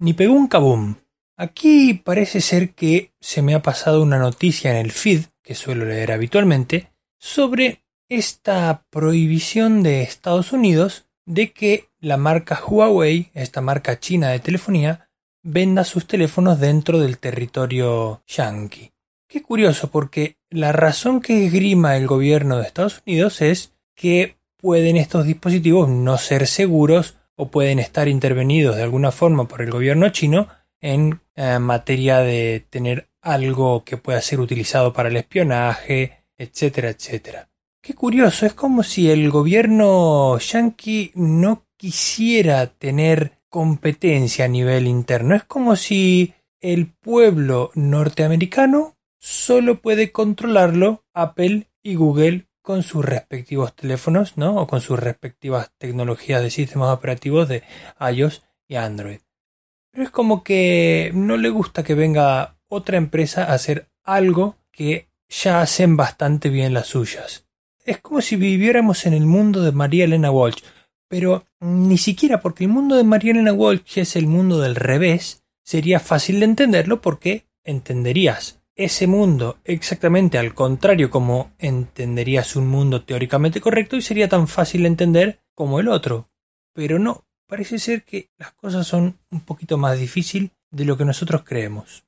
ni pegó un cabum. Aquí parece ser que se me ha pasado una noticia en el feed, que suelo leer habitualmente, sobre esta prohibición de Estados Unidos de que la marca Huawei, esta marca china de telefonía, venda sus teléfonos dentro del territorio yankee. Qué curioso, porque la razón que esgrima el gobierno de Estados Unidos es que pueden estos dispositivos no ser seguros o pueden estar intervenidos de alguna forma por el gobierno chino en eh, materia de tener algo que pueda ser utilizado para el espionaje, etcétera, etcétera. Qué curioso, es como si el gobierno yanqui no quisiera tener competencia a nivel interno. Es como si el pueblo norteamericano solo puede controlarlo Apple y Google con sus respectivos teléfonos, ¿no? O con sus respectivas tecnologías de sistemas operativos de iOS y Android. Pero es como que no le gusta que venga otra empresa a hacer algo que ya hacen bastante bien las suyas es como si viviéramos en el mundo de María Elena Walsh, pero ni siquiera porque el mundo de María Elena Walsh es el mundo del revés, sería fácil de entenderlo porque entenderías ese mundo exactamente al contrario como entenderías un mundo teóricamente correcto y sería tan fácil de entender como el otro. Pero no, parece ser que las cosas son un poquito más difíciles de lo que nosotros creemos.